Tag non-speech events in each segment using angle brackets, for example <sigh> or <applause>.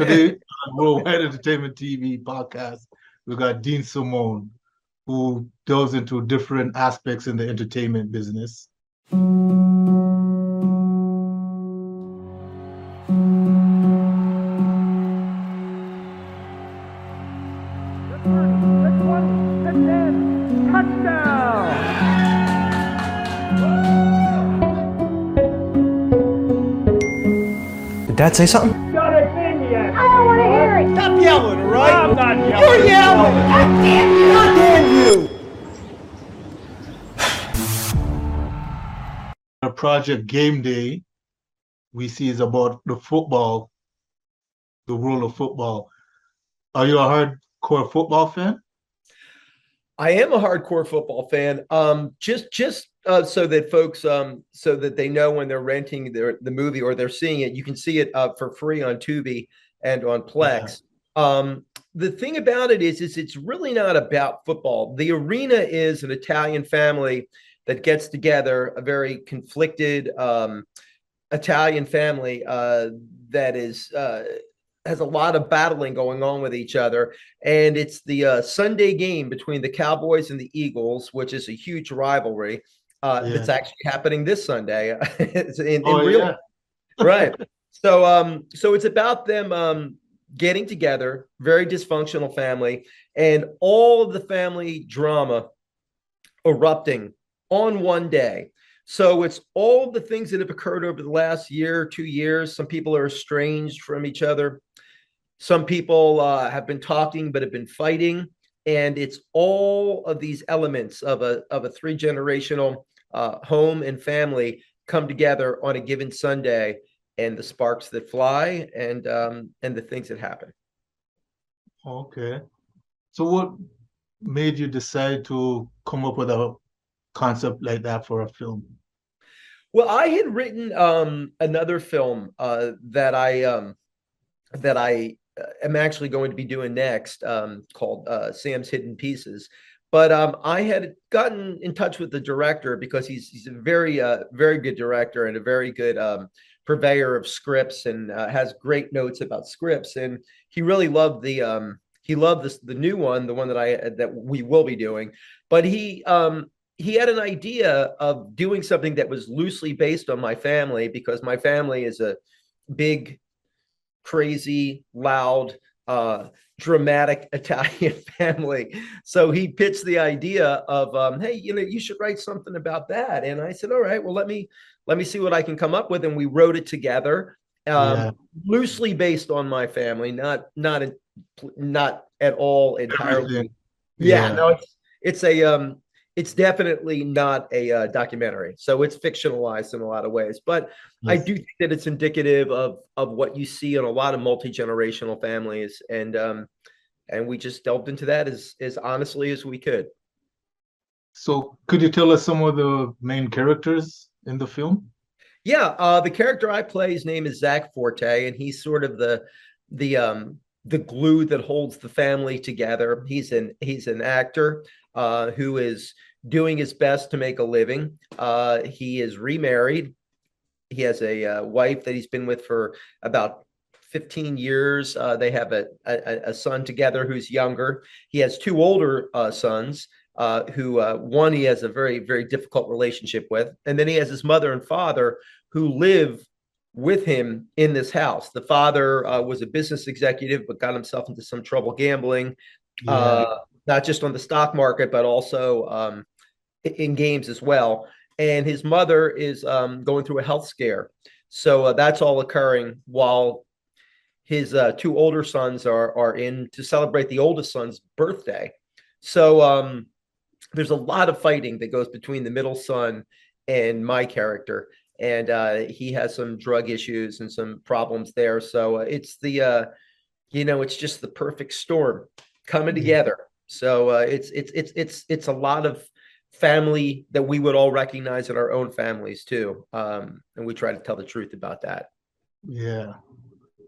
Today, on <laughs> Worldwide Entertainment TV podcast, we got Dean Simone, who delves into different aspects in the entertainment business. Did Dad say something? You're yelling. God damn you. God damn you! The project Game Day, we see is about the football, the world of football. Are you a hardcore football fan? I am a hardcore football fan. Um, just just uh, so that folks, um, so that they know when they're renting their the movie or they're seeing it, you can see it uh, for free on Tubi and on Plex. Um, the thing about it is, is it's really not about football. The arena is an Italian family that gets together, a very conflicted um, Italian family uh, that is uh, has a lot of battling going on with each other, and it's the uh, Sunday game between the Cowboys and the Eagles, which is a huge rivalry. Uh, Yeah. That's actually happening this Sunday. <laughs> In, in Oh, real yeah. right so um so it's about them um getting together very dysfunctional family and all of the family drama erupting on one day. So it's all the things that have occurred over the last year two years. Some people are estranged from each other. Some people uh, have been talking but have been fighting. And it's all of these elements of a of a three generational uh, home and family come together on a given Sunday and the sparks that fly and um, and the things that happen. Okay. So what made you decide to come up with a concept like that for a film? Well, I had written um, another film uh, that I um, that I uh, am actually going to be doing next um, called uh, Sam's Hidden Pieces. But um, I had gotten in touch with the director because he's he's a very uh, very good director and a very good um, purveyor of scripts and uh, has great notes about scripts. And he really loved the um, he loved this the new one, the one that I that we will be doing. But he um, he had an idea of doing something that was loosely based on my family because my family is a big, crazy, loud, uh, dramatic <laughs> Italian family. So he pitched the idea of, um, hey, you know, you should write something about that. And I said, all right, well, let me let me see what I can come up with. And we wrote it together, um, Yeah. loosely based on my family, not not in, not at all entirely. Yeah, Yeah. no, it's it's a um it's definitely not a uh, documentary. So it's fictionalized in a lot of ways, but I do think that it's indicative of of what you see in a lot of multi-generational families and um and we just delved into that as as honestly as we could. So could you tell us some of the main characters in the film? Yeah, uh, the character I play, his name is Zach Forte, and he's sort of the the um the glue that holds the family together. He's an he's an actor uh, who is doing his best to make a living. Uh, he is remarried. He has a uh, wife that he's been with for about 15 years. Uh, they have a, a a son together who's younger. He has two older uh, sons uh, who uh, one he has a very very difficult relationship with, and then he has his mother and father who live with him in this house. The father uh, was a business executive, but got himself into some trouble gambling, uh, not just on the stock market, but also um, in games as well. And his mother is um, going through a health scare. So uh, that's all occurring while his uh, two older sons are are in to celebrate the oldest son's birthday. So um, there's a lot of fighting that goes between the middle son and my character, and uh, he has some drug issues and some problems there. So uh, it's the uh, you know it's just the perfect storm coming Yeah. together. So uh, it's it's it's it's it's a lot of family that we would all recognize in our own families too, um, and we try to tell the truth about that. Yeah.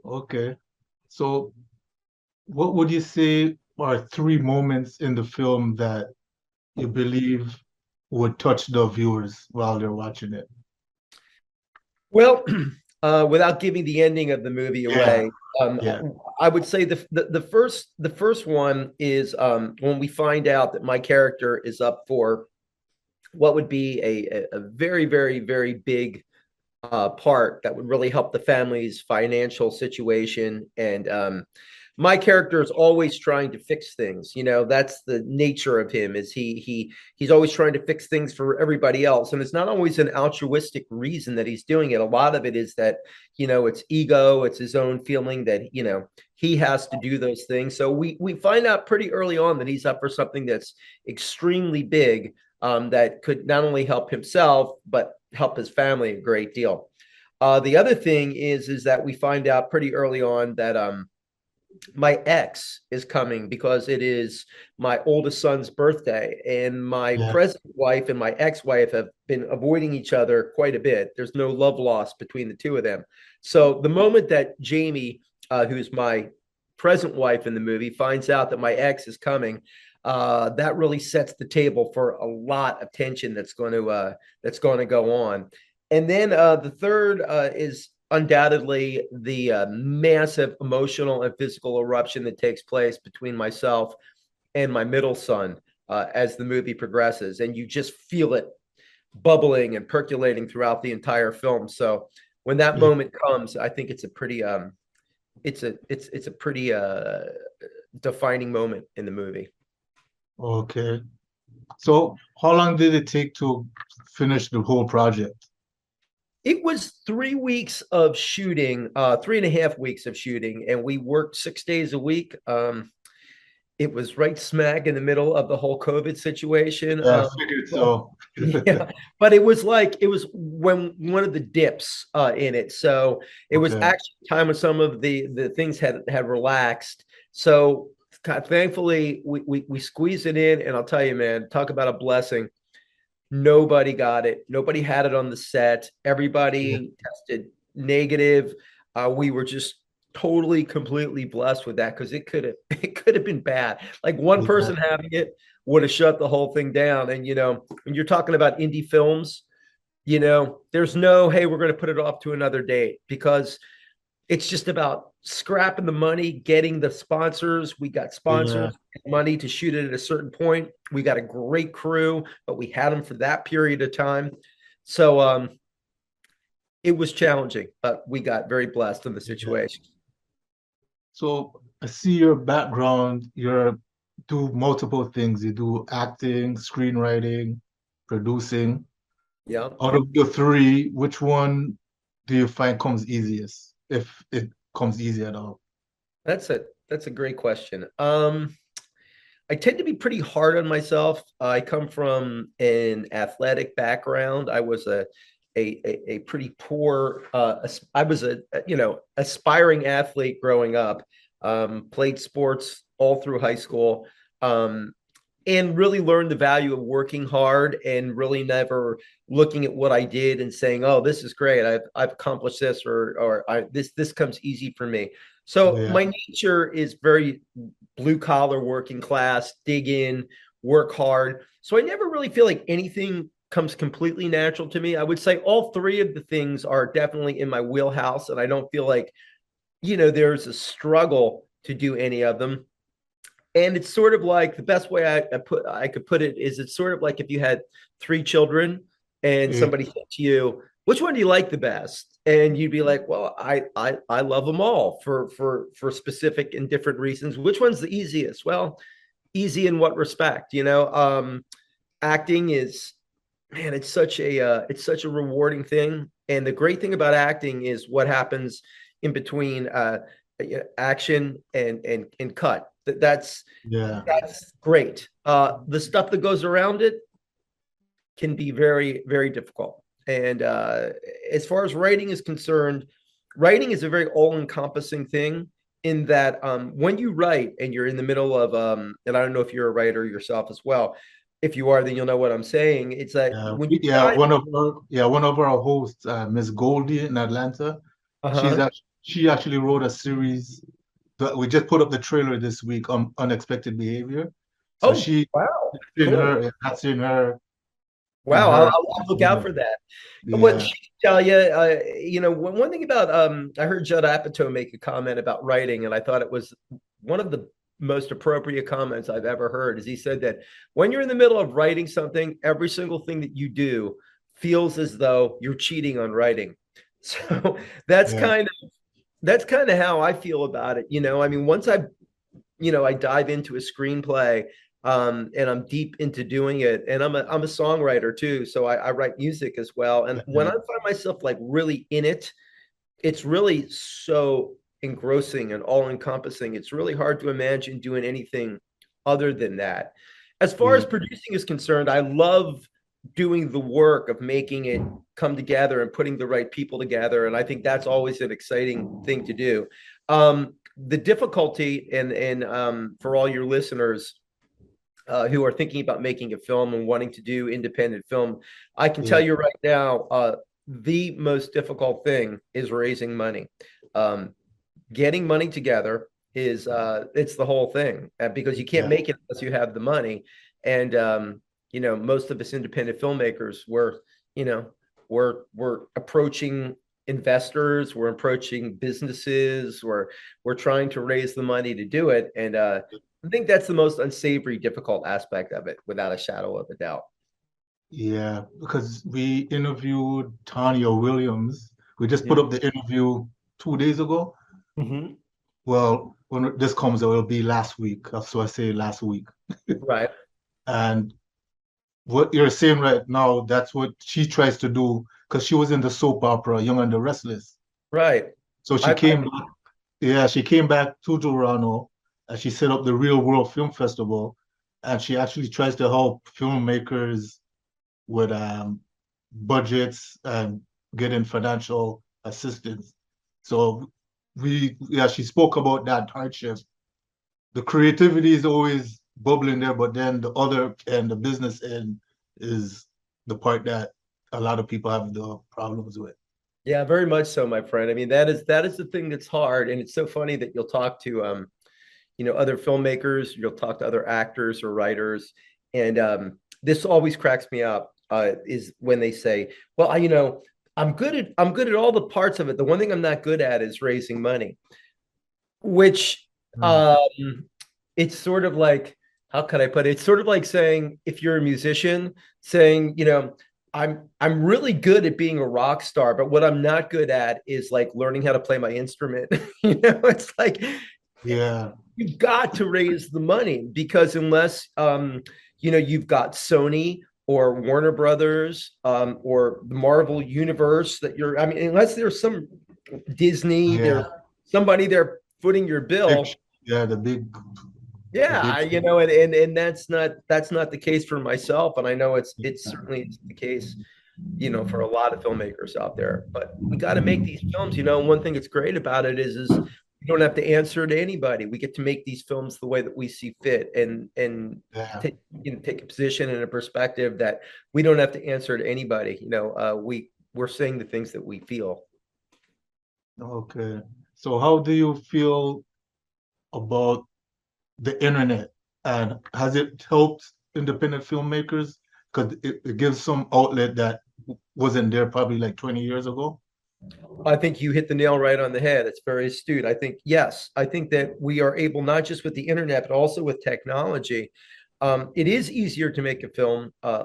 Okay. So what would you say are three moments in the film that you believe would touch the viewers while they're watching it? Well, <clears throat> uh, without giving the ending of the movie Yeah. away, Um, Yeah. I would say the, the the first the first one is um, when we find out that my character is up for what would be a a, a very very very big uh, part that would really help the family's financial situation and um, my character is always trying to fix things you know that's the nature of him is he he he's always trying to fix things for everybody else and it's not always an altruistic reason that he's doing it a lot of it is that you know it's ego it's his own feeling that you know he has to do those things so we we find out pretty early on that he's up for something that's extremely big um, that could not only help himself but help his family a great deal. Uh, the other thing is is that we find out pretty early on that um my ex is coming because it is my oldest son's birthday and my Yeah. present wife and my ex-wife have been avoiding each other quite a bit. There's no love lost between the two of them. So the moment that jamie uh, who's my present wife in the movie finds out that my ex is coming uh, that really sets the table for a lot of tension that's going to uh, that's going to go on. And then uh, the third uh, is undoubtedly the uh, massive emotional and physical eruption that takes place between myself and my middle son uh, as the movie progresses, and you just feel it bubbling and percolating throughout the entire film. So when that Yeah. moment comes, I think it's a pretty um, it's a it's it's a pretty uh, defining moment in the movie. Okay. So how long did it take to finish the whole project? It was three weeks of shooting, uh, three and a half weeks of shooting, and we worked six days a week. Um, it was right smack in the middle of the whole COVID situation. Yeah, I Um, so. <laughs> yeah, but it was like it was when one of the dips uh, in it. So it was Okay. actually time when some of the the things had had relaxed. So thankfully we, we we squeezed it in, and I'll tell you, man, talk about a blessing. Nobody got it. Nobody had it on the set. Everybody tested negative. Uh, we were just totally, completely blessed with that because it could have <laughs> it could have been bad. Like one Yeah. person having it would have shut the whole thing down. And you know, when you're talking about indie films, you know, there's no hey, we're going to put it off to another date because it's just about scrapping the money, getting the sponsors. We got sponsors money to shoot it at a certain point. We got a great crew, but we had them for that period of time. So um it was challenging, but we got very blessed in the situation. So I see your background, you do multiple things. You do acting, screenwriting, producing. Yeah. Out of the three, which one do you find comes easiest, if it comes easy at all? That's a that's a great question. Um, I tend to be pretty hard on myself. I come from an athletic background. I was a a a, a pretty poor. Uh, I was a you know aspiring athlete growing up. Um, played sports all through high school. Um, and really learned the value of working hard and really never looking at what I did and saying, "Oh, this is great. I've I've accomplished this," or or I, this this comes easy for me. So Yeah. my nature is very blue collar, working class, dig in, work hard. So I never really feel like anything comes completely natural to me. I would say all three of the things are definitely in my wheelhouse, and I don't feel like you know there's a struggle to do any of them and it's sort of like the best way I, I put I could put it is it's sort of like if you had three children and Mm. somebody said to you, "Which one do you like the best?" and you'd be like, "Well, I I I love them all for for for specific and different reasons. Which one's the easiest?" Well, easy in what respect? You know, um, acting is man, it's such a uh, it's such a rewarding thing, and the great thing about acting is what happens in between uh, action and and and cut. That that's Yeah. that's great. Uh, the stuff that goes around it can be very, very difficult. And uh, as far as writing is concerned, writing is a very all-encompassing thing. In that, um, when you write and you're in the middle of, um, and I don't know if you're a writer yourself as well. If you are, then you'll know what I'm saying. It's like Yeah, when you yeah, try- one of our yeah, one of our hosts, uh, Miss Goldie in Atlanta, Uh-huh. she's actually, she actually wrote a series we just put up the trailer this week on unexpected behavior. So Oh, she wow, in cool. her that's in her Wow, Mhm. I'll, I'll look out for that. What Yeah. she can tell you, uh, you know, one, one thing about um, I heard Judd Apatow make a comment about writing, and I thought it was one of the most appropriate comments I've ever heard. Is he said that when you're in the middle of writing something, every single thing that you do feels as though you're cheating on writing. <laughs> So that's Yeah. kind of that's kind of how I feel about it. You know, I mean, once I, you know, I dive into a screenplay um, and I'm deep into doing it. And I'm a I'm a songwriter too, so I, I write music as well. And when I find myself like really in it, it's really so engrossing and all encompassing. It's really hard to imagine doing anything other than that. As far as producing is concerned, I love doing the work of making it come together and putting the right people together. And I think that's always an exciting thing to do. Um, the difficulty, and and um, for all your listeners uh, who are thinking about making a film and wanting to do independent film, I can tell you right now, uh, the most difficult thing is raising money. Um, getting money together is uh, it's the whole thing uh, because you can't Yeah. make it unless you have the money. And um, you know, most of us independent filmmakers, we're you know, we're we're approaching investors, we're approaching businesses, we're we're trying to raise the money to do it, and uh, I think that's the most unsavory, difficult aspect of it, without a shadow of a doubt. Yeah, because we interviewed Tonya Williams. We just put up the interview two days ago. Mm-hmm. Well, when this comes it'll be last week. So I say last week. Right. <laughs> And what you're saying right now, that's what she tries to do because she was in the soap opera Young and the Restless. Right. So she I- came I- back, yeah, she came back to Toronto and she set up the Reel World Film Festival. And she actually tries to help filmmakers with um, budgets and getting financial assistance. So we, yeah, she spoke about that hardship. The creativity is always bubbling there, but then the other and the business end is the part that a lot of people have the problems with. Yeah, very much so, my friend. I mean, that is that is the thing that's hard, and it's so funny that you'll talk to um, you know, other filmmakers, you'll talk to other actors or writers, and um, this always cracks me up. Uh, is when they say, "Well, I, you know, I'm good at I'm good at all the parts of it. The one thing I'm not good at is raising money," which um, it's sort of like how can I put it? It's sort of like saying if you're a musician, saying, you know, I'm I'm really good at being a rock star, but what I'm not good at is like learning how to play my instrument. <laughs> you know, it's like Yeah, you've got to raise the money because unless um, you know you've got Sony or Warner Brothers um, or the Marvel universe that you're I mean unless there's some Disney Yeah. there's somebody there footing your bill yeah, the big yeah I- you know and, and and that's not that's not the case for myself and I know it's it's certainly the case you know for a lot of filmmakers out there but we got to make these films you know and one thing that's great about it is is we don't have to answer to anybody we get to make these films the way that we see fit and and yeah. take you know take a position and a perspective that we don't have to answer to anybody you know uh we we're saying the things that we feel Okay. So how do you feel about the internet and has it helped independent filmmakers? Because it, it gives some outlet that wasn't there probably like 20 years ago. I think you hit the nail right on the head. It's very astute. I think, yes, I think that we are able, not just with the internet, but also with technology. Um, it is easier to make a film uh,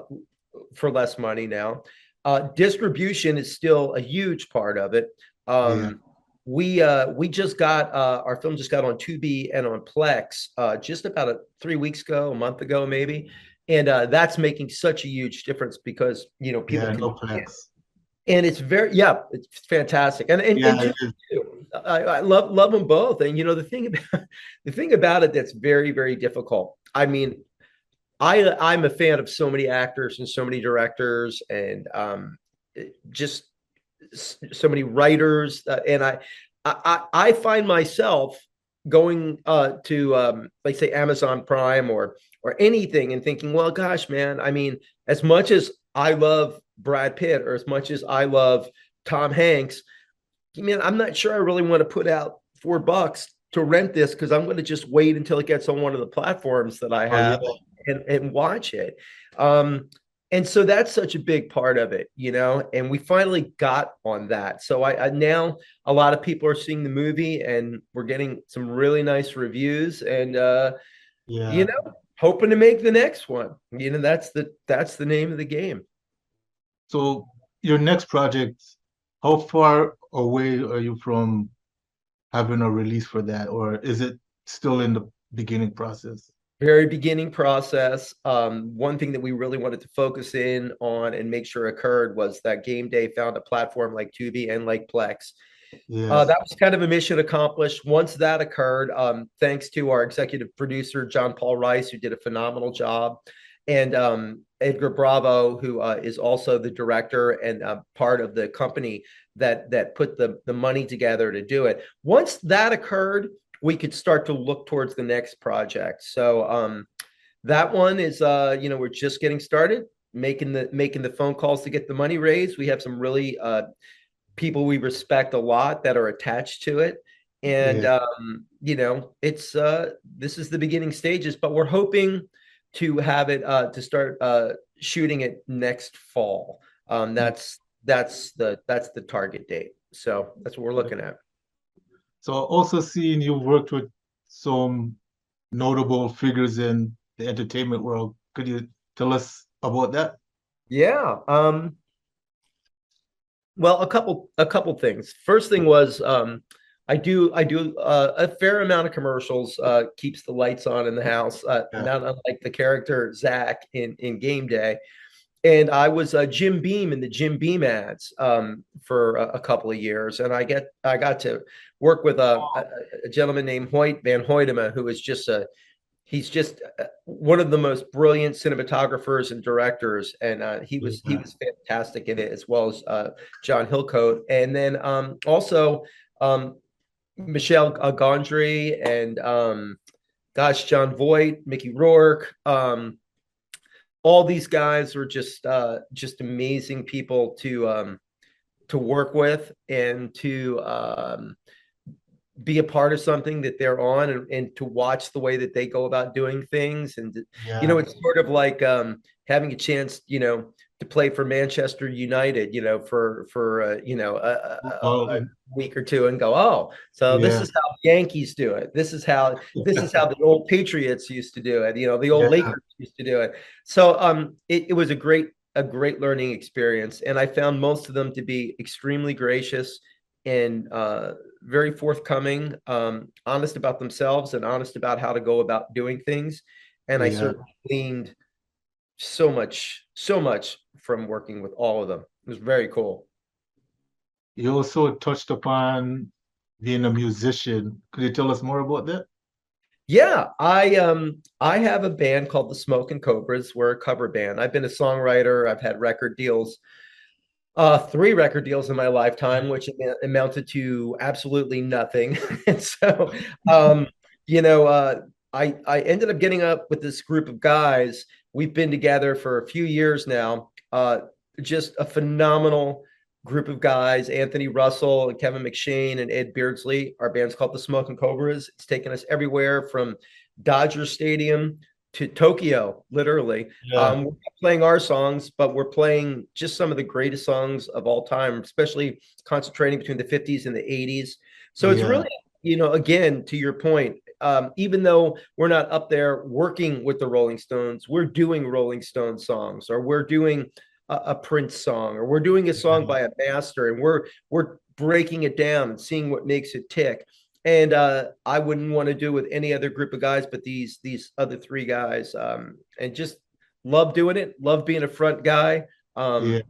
for less money now. Uh, distribution is still a huge part of it. Um. We uh, we just got uh, our film just got on Tubi and on Plex uh, just about a, three weeks ago, a month ago maybe, and uh, that's making such a huge difference because you know people Yeah, can no and it's very yeah it's fantastic. And and, Yeah, and too, I, I love love them both. And you know the thing about <laughs> the thing about it that's very very difficult i mean i i'm a fan of so many actors and so many directors and um just so many writers uh, and I, I i find myself going uh to um like say amazon prime or or anything and thinking well gosh man i mean as much as i love brad pitt or as much as i love tom hanks I mean, I'm not sure I really want to put out four bucks to rent this because I'm going to just wait until it gets on one of the platforms that I Oh, have and, and watch it. Um, and so that's such a big part of it, you know. And we finally got on that. So I, I now a lot of people are seeing the movie, and we're getting some really nice reviews, and uh, Yeah. you know, hoping to make the next one. You know, that's the that's the name of the game. So your next project, how far away are you from having a release for that, or is it still in the beginning process? Very beginning process. Um, one thing that we really wanted to focus in on and make sure occurred was that Game Day found a platform like Tubi and like Plex. Yes. Uh, that was kind of a mission accomplished. Once that occurred, um, thanks to our executive producer John Paul Rice, who did a phenomenal job, and um, Edgar Bravo, who uh, is also the director and uh, part of the company that that put the the money together to do it. Once that occurred, we could start to look towards the next project. So um, that one is, uh, you know, we're just getting started, making the making the phone calls to get the money raised. We have some really uh, people we respect a lot that are attached to it, and Yeah. um, you know, it's uh, this is the beginning stages, but we're hoping to have it uh, to start uh, shooting it next fall. Um, that's that's the that's the target date. So that's what we're looking at. So also seeing you've worked with some notable figures in the entertainment world. Could you tell us about that? Yeah. Um, well, a couple a couple things. First thing was um, I do I do uh, a fair amount of commercials. Uh, keeps the lights on in the house. Uh, Yeah. Not unlike the character Zach in in Game Day. And I was uh, Jim Beam in the Jim Beam ads um, for a, a couple of years, and I get I got to work with a, a, a gentleman named Hoyte Van Hoytema, who is just a he's just uh, one of the most brilliant cinematographers and directors. And uh, he was he was fantastic in it as well as uh, john hillcoat. And then um, also um, michel uh, gondry and um, gosh jon voight mickey rourke um, all these guys were just uh, just amazing people to um, to work with and to um, be a part of something that they're on and, and to watch the way that they go about doing things. And Yeah. you know it's sort of like um having a chance you know to play for manchester united you know for for uh, you know a, a- a- Oh, a week or two and go oh so this is how yankees do it this is how this is how the old patriots used to do it you know the old Yeah. lakers used to do it so um it, it was a great a great learning experience and i found most of them to be extremely gracious and uh, very forthcoming, um, honest about themselves and honest about how to go about doing things. And I Yeah. certainly gleaned so much, so much from working with all of them. It was very cool. You also touched upon being a musician. Could you tell us more about that? Yeah, I um I have a band called the Smoking Cobras. We're a cover band. I've been a songwriter. I've had record deals, uh, three record deals in my lifetime, which am- amounted to absolutely nothing. <laughs> and so, um, you know, uh, I I ended up getting up with this group of guys. We've been together for a few years now. Uh, just a phenomenal group of guys Anthony Russell and Kevin McShane and Ed Beardsley. Our band's called the Smoking Cobras. It's taken us everywhere from Dodger Stadium to Tokyo, literally. Um, we're not playing our songs, but we're playing just some of the greatest songs of all time, especially concentrating between the 50s and the 80s. So it's Yeah. really, you know, again, to your point, um, even though we're not up there working with the Rolling Stones, we're doing Rolling Stone songs or we're doing a, a Prince song or we're doing a song Mhm. by a master and we're we're breaking it down and seeing what makes it tick. And uh, I wouldn't want to do with any other group of guys, but these these other three guys, um, and just love doing it. Love being a front guy. Um, Yeah.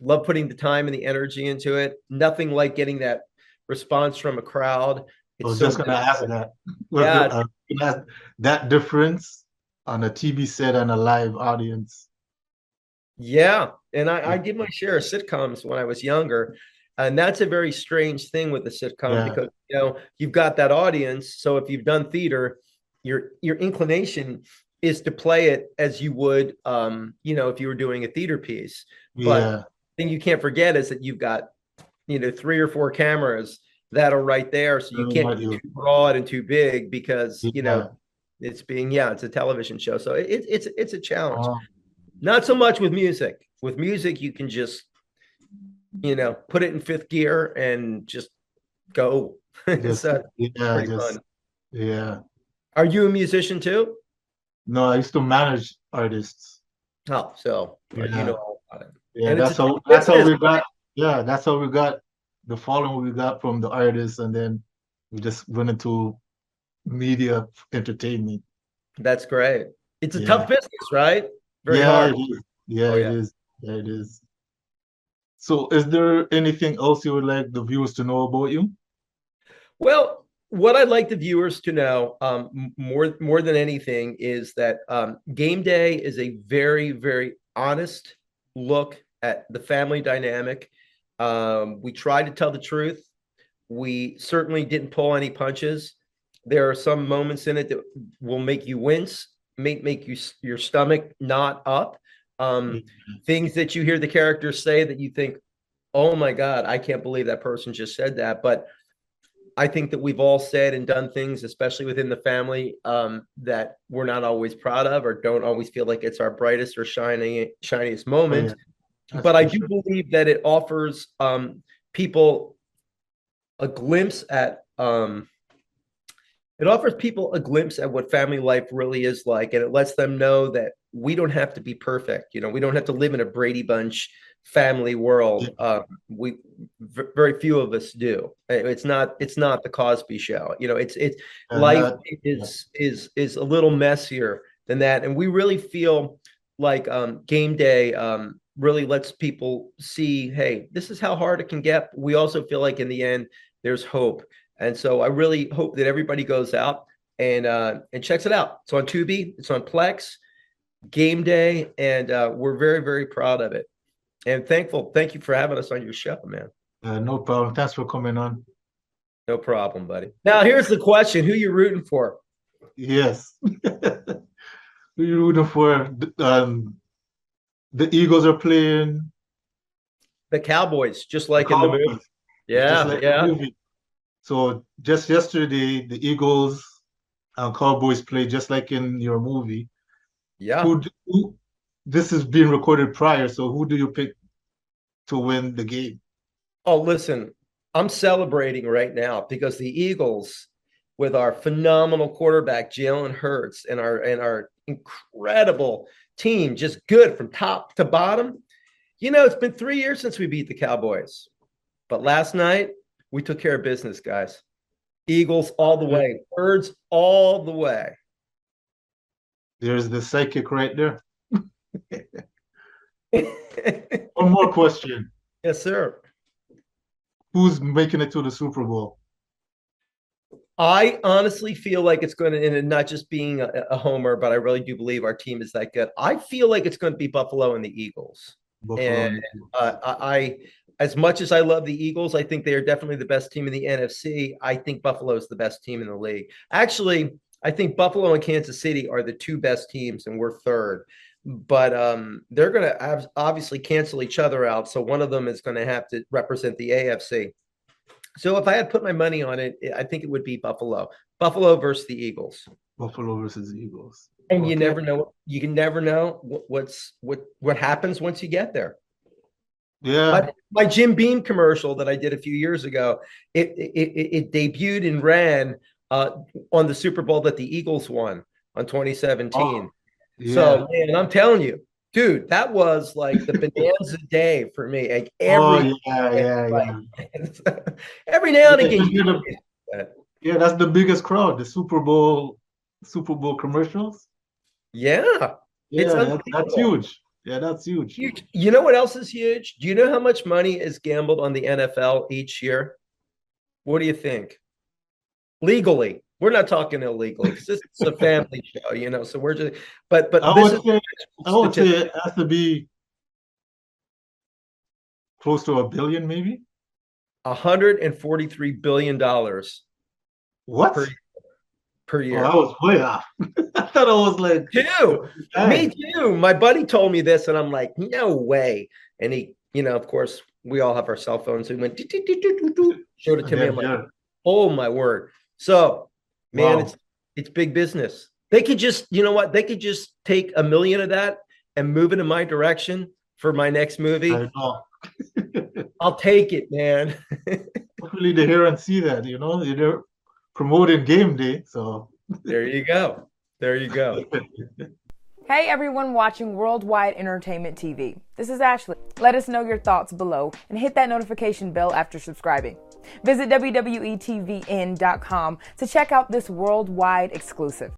Love putting the time and the energy into it. Nothing like getting that response from a crowd. I was so just gonna good. ask that. Yeah. uh, that difference on a TV set and a live audience. Yeah, and I, I did my share of sitcoms when I was younger, and that's a very strange thing with the sitcom Yeah. because you know you've got that audience. So if you've done theater, your your inclination is to play it as you would, um, you know, if you were doing a theater piece. But Yeah, thing you can't forget is that you've got, you know, three or four cameras that are right there, so you Oh, can't be too broad and too big because you know it's being yeah, it's a television show, so it, it's it's a challenge. Not so much with music. With music, you can just, you know, put it in fifth gear and just go. <laughs> Just- so uh, yeah, just yeah. Are you a musician too? No, I used to manage artists. Oh, so you Yeah. know all about it. Yeah, And that's how that's how we got. Yeah, that's how we got the following we got from the artists, and then we just went into media entertainment. That's great. It's a Yeah. tough business, right? Very yeah, hard. it is. Yeah, Oh, yeah. it is. Yeah, it is. So, is there anything else you would like the viewers to know about you? Well, what I'd like the viewers to know um, more more than anything is that um, Game Day is a very very honest look at the family dynamic. Um, we try to tell the truth. We certainly didn't pull any punches. There are some moments in it that will make you wince, make make you your stomach knot up. Um, things that you hear the characters say that you think, "Oh my God, I can't believe that person just said that," but I think that we've all said and done things, especially within the family, um, that we're not always proud of or don't always feel like it's our brightest or shining shiniest moment. That's but I do sure. believe that it offers um, people a glimpse at um, it offers people a glimpse at what family life really is like, and it lets them know that we don't have to be perfect. You know, we don't have to live in a Brady Bunch family world. Uh, we v- very few of us do. It's not it's not the Cosby Show. You know, it's it's And life is is is a little messier than that, and we really feel like um, game day um, really lets people see, hey, this is how hard it can get. We also feel like in the end, there's hope, and so I really hope that everybody goes out and uh, and checks it out. It's on Tubi, it's on Plex, Game Day, and uh, we're very very proud of it, and thankful. Thank you for having us on your show, man. Uh, no problem. Thanks for coming on. No problem, buddy. Now here's the question: Who you rooting for? Yes. <laughs> Who you rooting for? Um, the Eagles are playing. The Cowboys, just like in the movie. Yeah, like the yeah. movie. So just yesterday, the Eagles and Cowboys played just like in your movie. Yeah. Who, who this is being recorded prior, so who do you pick to win the game? Oh, listen, I'm celebrating right now because the Eagles, with our phenomenal quarterback Jalen Hurts and our and our incredible team, just good from top to bottom. You know, it's been three years since we beat the Cowboys, but last night we took care of business, guys. Eagles all the way, birds all the way. There's the psychic right there. <laughs> One more question. Yes, sir. Who's making it to the Super Bowl? I honestly feel like it's going to, and not just being a, a homer, but I really do believe our team is that good. I feel like it's going to be Buffalo and the Eagles. Buffalo. And uh, I, I, as much as I love the Eagles, I think they are definitely the best team in the NFC. I think Buffalo is the best team in the league. Actually, I think Buffalo and Kansas City are the two best teams, and we're third. But um, they're going to obviously cancel each other out. So one of them is going to have to represent the AFC. So if I had put my money on it, I think it would be Buffalo. Buffalo versus the Eagles. Buffalo versus the Eagles. And you never know. You can never know what's what what happens once you get there. Yeah. My, my Jim Beam commercial that I did a few years ago, it it, it, debuted and ran uh, on the Super Bowl that the Eagles won on 2017. Oh, yeah. So man, I'm telling you, dude, that was like the bonanza <laughs> day for me. Like oh every yeah, yeah, yeah. <laughs> every now and again, Yeah, yeah, that's the biggest crowd. The Super Bowl, Super Bowl commercials. yeah. Yeah, It's that's huge. Yeah, that's huge. Huge. You know what else is huge? Do you know how much money is gambled on the NFL each year? What do you think? Legally, we're not talking illegally because this is a family <laughs> show, you know. So we're just, but but I would is say, I would say it has to be close to a billion, maybe. 143 billion dollars What? Per per Oh, year. I was way off. <laughs> I thought I was like, Two. dang. Me too. My buddy told me this, and I'm like, no way. And he, you know, of course, we all have our cell phones. So he went, "Doo, doo, doo, doo, doo, doo," showed it to me. I'm like. Oh my word. So, man, Wow. it's it's big business. They could just, you know what? They could just take a million of that and moving in my direction for my next movie. <laughs> I'll take it, man. <laughs> Hopefully they hear and see that, you know, promoting game day. So there you go. There you go. <laughs> Hey everyone watching Worldwide Entertainment TV. This is Ashley. Let us know your thoughts below and hit that notification bell after subscribing. Visit WWETVN.com to check out this worldwide exclusive.